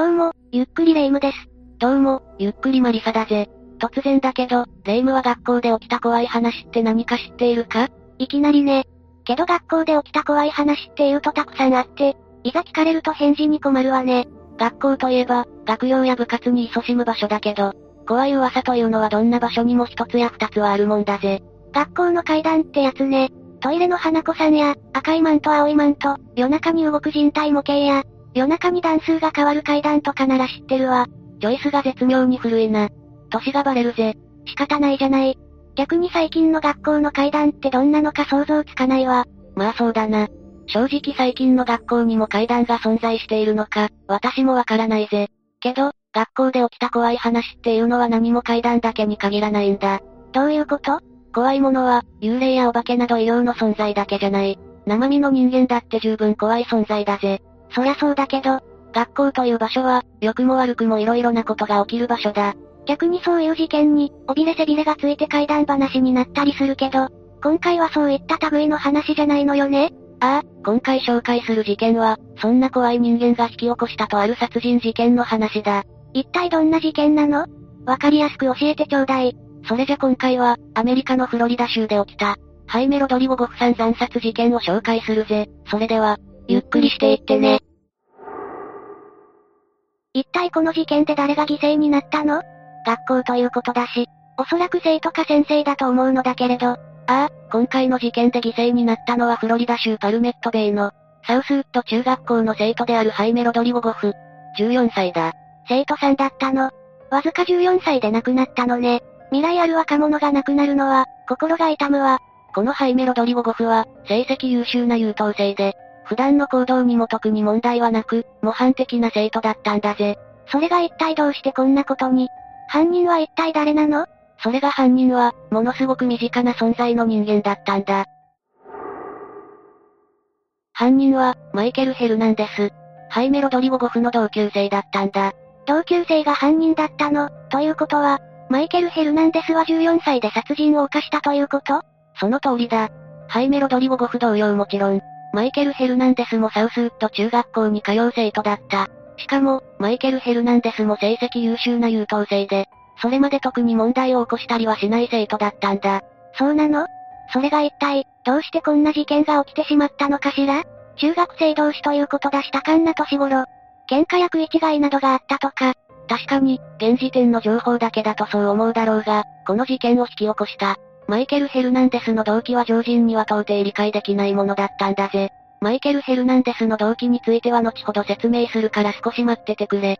どうも、ゆっくりレ夢ムです。どうも、ゆっくりマリサだぜ。突然だけど、レ夢ムは学校で起きた怖い話って何か知っているか？いきなりね。けど学校で起きた怖い話って言うとたくさんあって、いざ聞かれると返事に困るわね。学校といえば、学業や部活に勤しむ場所だけど、怖い噂というのはどんな場所にも一つや二つはあるもんだぜ。学校の階段ってやつね。トイレの花子さんや、赤いマント青いマント、夜中に動く人体模型や、夜中に段数が変わる階段とかなら知ってるわ。チョイスが絶妙に古いな。歳がバレるぜ。仕方ないじゃない。逆に最近の学校の階段ってどんなのか想像つかないわ。まあそうだな。正直最近の学校にも階段が存在しているのか、私もわからないぜ。けど、学校で起きた怖い話っていうのは何も階段だけに限らないんだ。どういうこと？怖いものは、幽霊やお化けなど異様の存在だけじゃない。生身の人間だって十分怖い存在だぜ。そりゃそうだけど、学校という場所は、良くも悪くも色々なことが起きる場所だ。逆にそういう事件に、おびれ背びれがついて怪談話になったりするけど、今回はそういった類の話じゃないのよね？ああ、今回紹介する事件は、そんな怖い人間が引き起こしたとある殺人事件の話だ。一体どんな事件なの？わかりやすく教えてちょうだい。それじゃ今回は、アメリカのフロリダ州で起きた、ハイメロドリゴ・ゴフさん惨殺事件を紹介するぜ。それでは、ゆっくりしていってね。一体この事件で誰が犠牲になったの？学校ということだし、おそらく生徒か先生だと思うのだけれど、ああ、今回の事件で犠牲になったのはフロリダ州パルメットベイの、サウスウッド中学校の生徒であるハイメロドリゴ・ゴフ。14歳だ。生徒さんだったの。わずか14歳で亡くなったのね。未来ある若者が亡くなるのは、心が痛むわ。このハイメロドリゴ・ゴフは、成績優秀な優等生で、普段の行動にも特に問題はなく、模範的な生徒だったんだぜ。それが一体どうしてこんなことに？犯人は一体誰なの？それが犯人は、ものすごく身近な存在の人間だったんだ。犯人は、マイケル・ヘルナンデス。ハイメロドリゴ・ゴフの同級生だったんだ。同級生が犯人だったの、ということは、マイケル・ヘルナンデスは14歳で殺人を犯したということ？その通りだ。ハイメロドリゴ・ゴフ同様もちろん、マイケル・ヘルナンデスもサウスウッド中学校に通う生徒だった。しかも、マイケル・ヘルナンデスも成績優秀な優等生で、それまで特に問題を起こしたりはしない生徒だったんだ。そうなの？それが一体、どうしてこんな事件が起きてしまったのかしら？中学生同士ということだしたかんな年頃。喧嘩や食い違いなどがあったとか。確かに、現時点の情報だけだとそう思うだろうが、この事件を引き起こした、マイケル・ヘルナンデスの動機は常人には到底理解できないものだったんだぜ。マイケル・ヘルナンデスの動機については後ほど説明するから少し待っててくれ。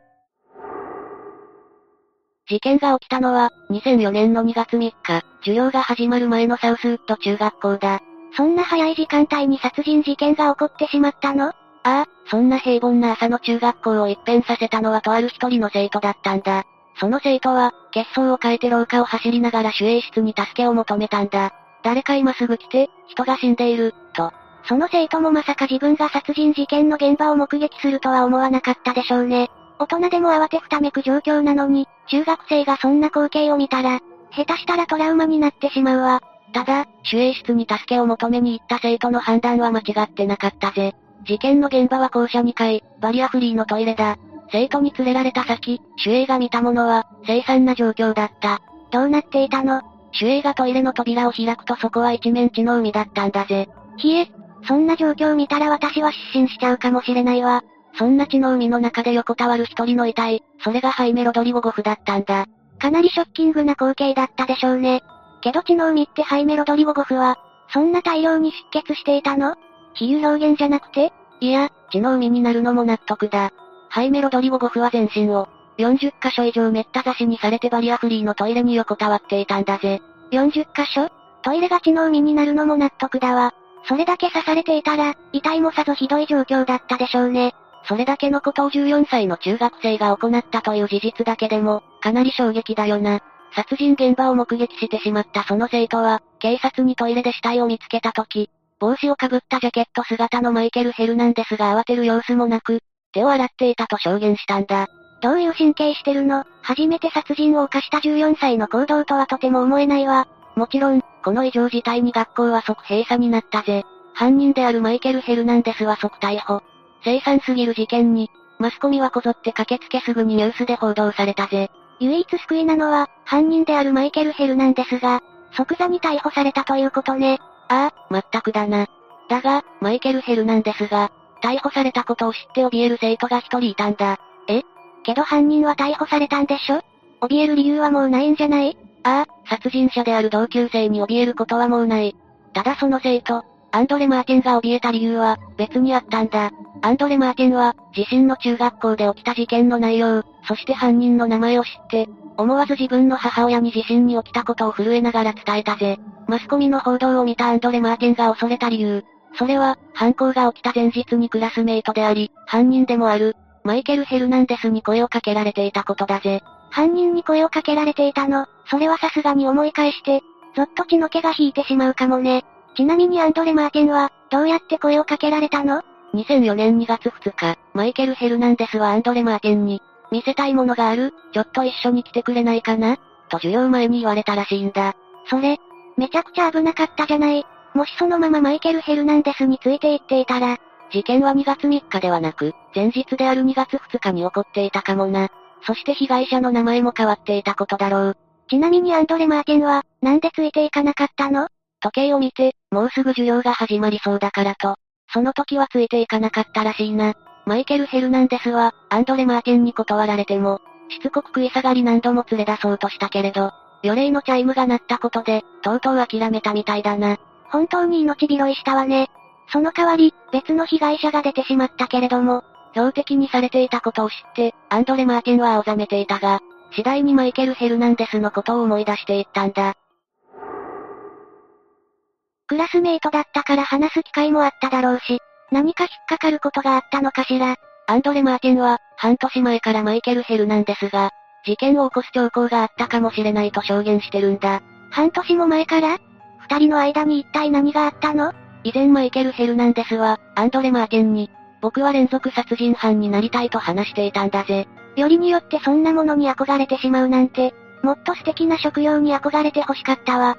事件が起きたのは、2004年の2月3日、授業が始まる前のサウスウッド中学校だ。そんな早い時間帯に殺人事件が起こってしまったの？ああ、そんな平凡な朝の中学校を一変させたのはとある一人の生徒だったんだ。その生徒は、血相を変えて廊下を走りながら守衛室に助けを求めたんだ。誰か今すぐ来て、人が死んでいる、と。その生徒もまさか自分が殺人事件の現場を目撃するとは思わなかったでしょうね。大人でも慌てふためく状況なのに、中学生がそんな光景を見たら、下手したらトラウマになってしまうわ。ただ、守衛室に助けを求めに行った生徒の判断は間違ってなかったぜ。事件の現場は校舎2階、バリアフリーのトイレだ。生徒に連れられた先、守衛が見たものは、凄惨な状況だった。どうなっていたの？守衛がトイレの扉を開くとそこは一面血の海だったんだぜ。ひえ、そんな状況見たら私は失神しちゃうかもしれないわ。そんな血の海の中で横たわる一人の遺体、それがハイメロドリゴゴフだったんだ。かなりショッキングな光景だったでしょうね。けど血の海ってハイメロドリゴゴフは、そんな大量に出血していたの？比喩表現じゃなくて？いや、血の海になるのも納得だ。ハイメロドリゴゴフは全身を、40箇所以上めった刺しにされてバリアフリーのトイレに横たわっていたんだぜ。40箇所？トイレが血の海になるのも納得だわ。それだけ刺されていたら、遺体もさぞひどい状況だったでしょうね。それだけのことを14歳の中学生が行ったという事実だけでも、かなり衝撃だよな。殺人現場を目撃してしまったその生徒は、警察にトイレで死体を見つけた時、帽子をかぶったジャケット姿のマイケル・ヘルナンデスが慌てる様子もなく、手を洗っていたと証言したんだ。どういう神経してるの？初めて殺人を犯した14歳の行動とはとても思えないわ。もちろん、この異常事態に学校は即閉鎖になったぜ。犯人であるマイケル・ヘルナンデスは即逮捕。凄惨すぎる事件に、マスコミはこぞって駆けつけすぐにニュースで報道されたぜ。唯一救いなのは、犯人であるマイケル・ヘルナンデスが、即座に逮捕されたということね。ああ、まったくだな。だが、マイケル・ヘルナンデスが、逮捕されたことを知って怯える生徒が一人いたんだ。え？けど犯人は逮捕されたんでしょ？怯える理由はもうないんじゃない？ああ、殺人者である同級生に怯えることはもうない。ただその生徒、アンドレ・マーティンが怯えた理由は、別にあったんだ。アンドレ・マーティンは、自身の中学校で起きた事件の内容、そして犯人の名前を知って、思わず自分の母親に地震に起きたことを震えながら伝えたぜ。マスコミの報道を見たアンドレ・マーティンが恐れた理由。それは、犯行が起きた前日にクラスメイトであり、犯人でもある、マイケル・ヘルナンデスに声をかけられていたことだぜ。犯人に声をかけられていたの、それはさすがに思い返して、ぞっと血の気が引いてしまうかもね。ちなみにアンドレ・マーティンは、どうやって声をかけられたの ?2004 年2月2日、マイケル・ヘルナンデスはアンドレ・マーティンに、見せたいものがある、ちょっと一緒に来てくれないかな？と授業前に言われたらしいんだ。それ、めちゃくちゃ危なかったじゃない。もしそのままマイケル・ヘルナンデスについて行っていたら、事件は2月3日ではなく、前日である2月2日に起こっていたかもな。そして被害者の名前も変わっていたことだろう。ちなみにアンドレ・マーティンは、なんでついていかなかったの？時計を見て、もうすぐ授業が始まりそうだからと。その時はついていかなかったらしいな。マイケル・ヘルナンデスは、アンドレ・マーティンに断られても、しつこく食い下がり何度も連れ出そうとしたけれど、予令のチャイムが鳴ったことで、とうとう諦めたみたいだな。本当に命拾いしたわね。その代わり、別の被害者が出てしまったけれども、標的にされていたことを知って、アンドレ・マーティンは青ざめていたが、次第にマイケル・ヘルナンデスのことを思い出していったんだ。クラスメイトだったから話す機会もあっただろうし、何か引っかかることがあったのかしら。アンドレ・マーティンは、半年前からマイケル・ヘルナンデスが、事件を起こす兆候があったかもしれないと証言してるんだ。半年も前から？二人の間に一体何があったの？以前マイケル・ヘルナンデスは、アンドレ・マーティンに、僕は連続殺人犯になりたいと話していたんだぜ。よりによってそんなものに憧れてしまうなんて、もっと素敵な職業に憧れて欲しかったわ。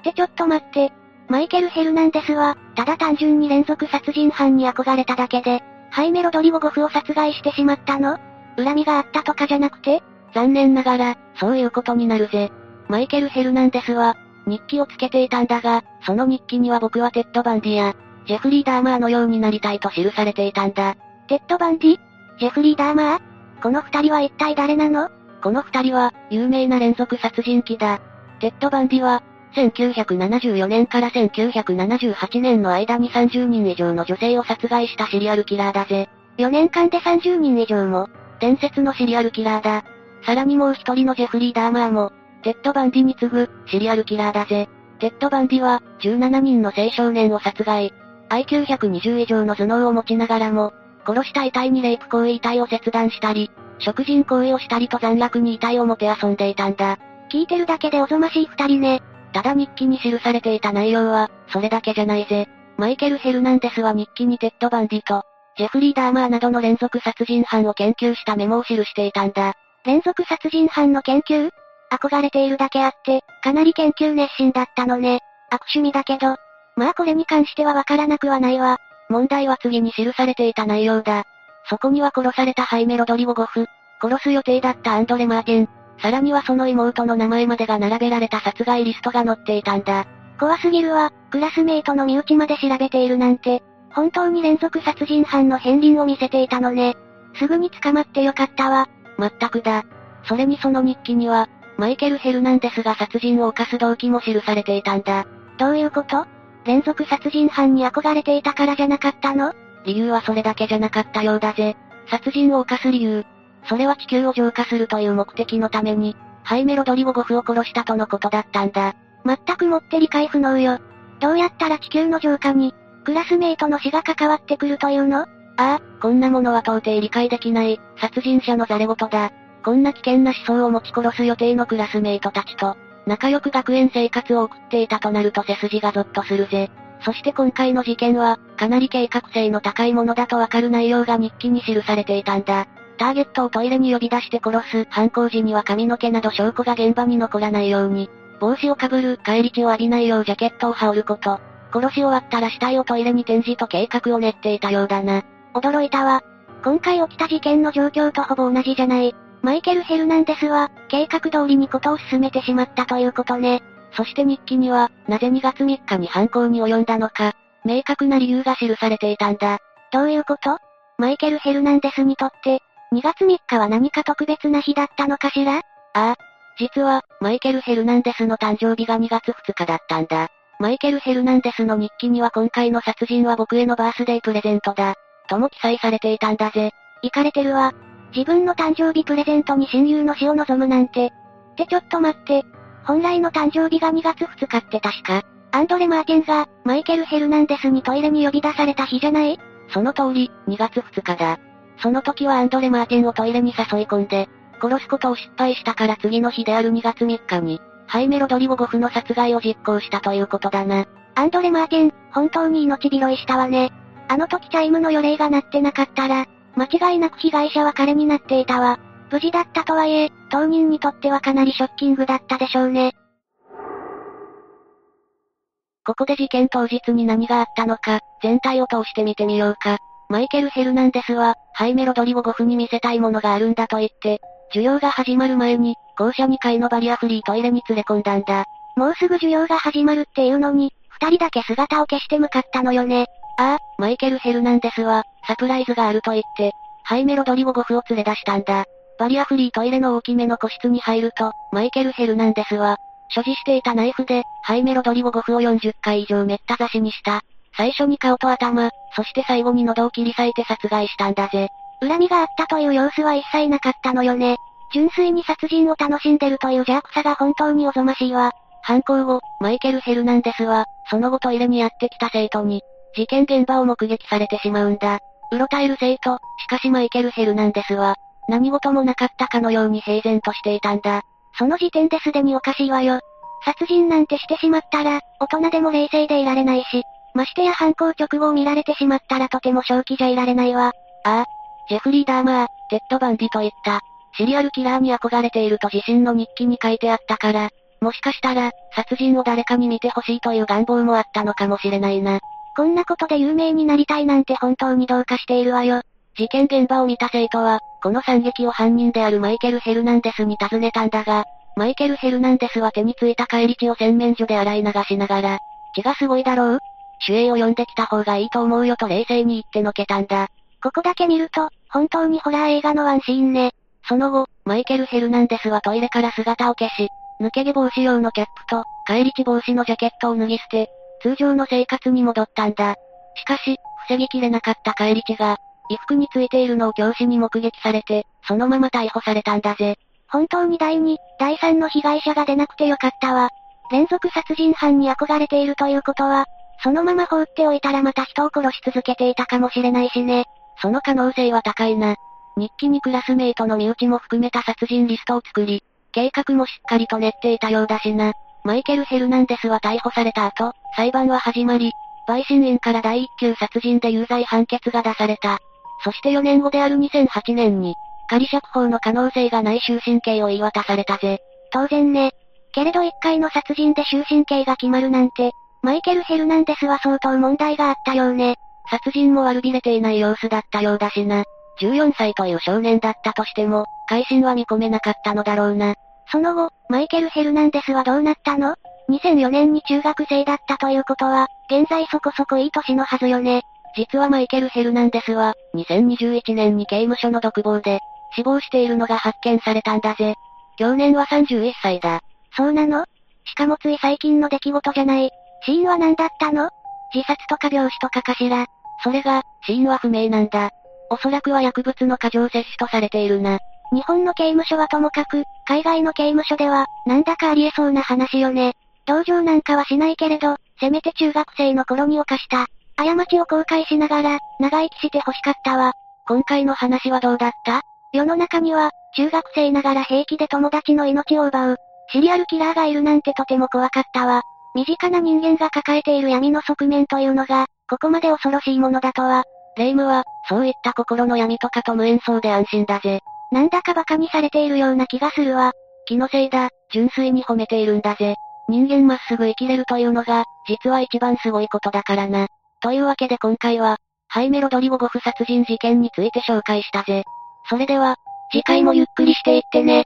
ってちょっと待って、マイケル・ヘルナンデスは、ただ単純に連続殺人犯に憧れただけで、ハイメ・ロドリゴ・ゴフを殺害してしまったの？恨みがあったとかじゃなくて？残念ながら、そういうことになるぜ。マイケル・ヘルナンデスは、日記をつけていたんだが、その日記には僕はテッド・バンディや、ジェフリー・ダーマーのようになりたいと記されていたんだ。テッド・バンディ？ジェフリー・ダーマー？この二人は一体誰なの？この二人は、有名な連続殺人鬼だ。テッド・バンディは、1974年から1978年の間に30人以上の女性を殺害したシリアルキラーだぜ。4年間で30人以上も、伝説のシリアルキラーだ。さらにもう一人のジェフリー・ダーマーも、テッド・バンディに次ぐ、シリアルキラーだぜ。テッド・バンディは、17人の青少年を殺害。IQ120 以上の頭脳を持ちながらも、殺した遺体にレイプ行為遺体を切断したり、食人行為をしたりと残虐に遺体をもて遊んでいたんだ。聞いてるだけでおぞましい二人ね。ただ日記に記されていた内容は、それだけじゃないぜ。マイケル・ヘルナンデスは日記にテッド・バンディと、ジェフリー・ダーマーなどの連続殺人犯を研究したメモを記していたんだ。連続殺人犯の研究？憧れているだけあって、かなり研究熱心だったのね。悪趣味だけど。まあこれに関してはわからなくはないわ。問題は次に記されていた内容だ。そこには殺されたハイメ・ロドリゴ・ゴフ、殺す予定だったアンドレ・マーテン、さらにはその妹の名前までが並べられた殺害リストが載っていたんだ。怖すぎるわ、クラスメイトの身内まで調べているなんて、本当に連続殺人犯の片鱗を見せていたのね。すぐに捕まってよかったわ。まったくだ。それにその日記には、マイケル・ヘルナンデスが殺人を犯す動機も記されていたんだ。どういうこと？連続殺人犯に憧れていたからじゃなかったの？理由はそれだけじゃなかったようだぜ。殺人を犯す理由。それは地球を浄化するという目的のために、ハイメロドリゴゴフを殺したとのことだったんだ。全くもって理解不能よ。どうやったら地球の浄化に、クラスメイトの死が関わってくるというの？ああ、こんなものは到底理解できない、殺人者のザレ言だ。こんな危険な思想を持ち殺す予定のクラスメイトたちと、仲良く学園生活を送っていたとなると背筋がゾッとするぜ。そして今回の事件は、かなり計画性の高いものだとわかる内容が日記に記されていたんだ。ターゲットをトイレに呼び出して殺す、犯行時には髪の毛など証拠が現場に残らないように、帽子をかぶる、帰り血を浴びないようジャケットを羽織ること、殺し終わったら死体をトイレに展示と計画を練っていたようだな。驚いたわ。今回起きた事件の状況とほぼ同じじゃない。マイケル・ヘルナンデスは、計画通りにことを進めてしまったということね。そして日記には、なぜ2月3日に犯行に及んだのか、明確な理由が記されていたんだ。どういうこと？マイケル・ヘルナンデスにとって、2月3日は何か特別な日だったのかしら？ああ。実は、マイケル・ヘルナンデスの誕生日が2月2日だったんだ。マイケル・ヘルナンデスの日記には今回の殺人は僕へのバースデープレゼントだ。とも記載されていたんだぜ。行かれてるわ。自分の誕生日プレゼントに親友の死を望むなんて。ってちょっと待って。本来の誕生日が2月2日って確か、アンドレ・マーティンが、マイケル・ヘルナンデスにトイレに呼び出された日じゃない？その通り、2月2日だ。その時はアンドレ・マーティンをトイレに誘い込んで、殺すことを失敗したから次の日である2月3日に、ハイメロドリゴ・ゴフの殺害を実行したということだな。アンドレ・マーティン、本当に命拾いしたわね。あの時チャイムの予令が鳴ってなかったら、間違いなく被害者は彼になっていたわ。無事だったとはいえ、当人にとってはかなりショッキングだったでしょうね。ここで事件当日に何があったのか、全体を通して見てみようか。マイケル・ヘルナンデスは、ハイメロドリゴ・ゴフに見せたいものがあるんだと言って、授業が始まる前に、校舎2階のバリアフリートイレに連れ込んだんだ。もうすぐ授業が始まるっていうのに、二人だけ姿を消して向かったのよね。ああ、マイケル・ヘルナンデスは、サプライズがあると言って、ハイメロドリゴ・ゴフを連れ出したんだ。バリアフリートイレの大きめの個室に入ると、マイケル・ヘルナンデスは、所持していたナイフで、ハイメロドリゴ・ゴフを40回以上めった刺しにした。最初に顔と頭、そして最後に喉を切り裂いて殺害したんだぜ。恨みがあったという様子は一切なかったのよね。純粋に殺人を楽しんでるという邪悪さが本当におぞましいわ。犯行後、マイケル・ヘルナンデスは、その後トイレにやってきた生徒に、事件現場を目撃されてしまうんだ。うろたえる生徒、しかしマイケル・ヘルナンデスは、何事もなかったかのように平然としていたんだ。その時点ですでにおかしいわよ。殺人なんてしてしまったら、大人でも冷静でいられないし、ましてや犯行直後を見られてしまったらとても正気じゃいられないわ。ああ、ジェフリー・ダーマー、テッド・バンディといった、シリアルキラーに憧れていると自身の日記に書いてあったから、もしかしたら、殺人を誰かに見てほしいという願望もあったのかもしれないな。こんなことで有名になりたいなんて本当にどうかしているわよ。事件現場を見た生徒は、この惨劇を犯人であるマイケル・ヘルナンデスに尋ねたんだが、マイケル・ヘルナンデスは手についた返り血を洗面所で洗い流しながら、血がすごいだろう？守衛を呼んできた方がいいと思うよと冷静に言ってのけたんだ。ここだけ見ると、本当にホラー映画のワンシーンね。その後、マイケル・ヘルナンデスはトイレから姿を消し、抜け毛防止用のキャップと、帰り血防止のジャケットを脱ぎ捨て、通常の生活に戻ったんだ。しかし、防ぎきれなかった帰り血が、衣服についているのを教師に目撃されて、そのまま逮捕されたんだぜ。本当に第2、第3の被害者が出なくてよかったわ。連続殺人犯に憧れているということは、そのまま放っておいたらまた人を殺し続けていたかもしれないしね。その可能性は高いな。日記にクラスメイトの身内も含めた殺人リストを作り、計画もしっかりと練っていたようだしな。マイケル・ヘルナンデスは逮捕された後、裁判は始まり、陪審員から第一級殺人で有罪判決が出された。そして4年後である2008年に、仮釈放の可能性がない終身刑を言い渡されたぜ。当然ね。けれど一回の殺人で終身刑が決まるなんて、マイケル・ヘルナンデスは相当問題があったようね。殺人も悪びれていない様子だったようだしな。14歳という少年だったとしても、改心は見込めなかったのだろうな。その後、マイケル・ヘルナンデスはどうなったの？?2004 年に中学生だったということは、現在そこそこいい年のはずよね。実はマイケル・ヘルナンデスは、2021年に刑務所の独房で、死亡しているのが発見されたんだぜ。去年は31歳だ。そうなの？しかもつい最近の出来事じゃない。死因は何だったの？自殺とか病死とかかしら？それが、死因は不明なんだ。おそらくは薬物の過剰摂取とされているな。日本の刑務所はともかく、海外の刑務所では、なんだかありえそうな話よね。同情なんかはしないけれど、せめて中学生の頃に犯した。過ちを後悔しながら、長生きして欲しかったわ。今回の話はどうだった？世の中には、中学生ながら平気で友達の命を奪う、シリアルキラーがいるなんてとても怖かったわ。身近な人間が抱えている闇の側面というのが、ここまで恐ろしいものだとは。レイムは、そういった心の闇とかと無縁そうで安心だぜ。なんだか馬鹿にされているような気がするわ。気のせいだ、純粋に褒めているんだぜ。人間まっすぐ生きれるというのが、実は一番すごいことだからな。というわけで今回は、ハイメ・ロドリゴゴフ殺人事件について紹介したぜ。それでは、次回もゆっくりしていってね。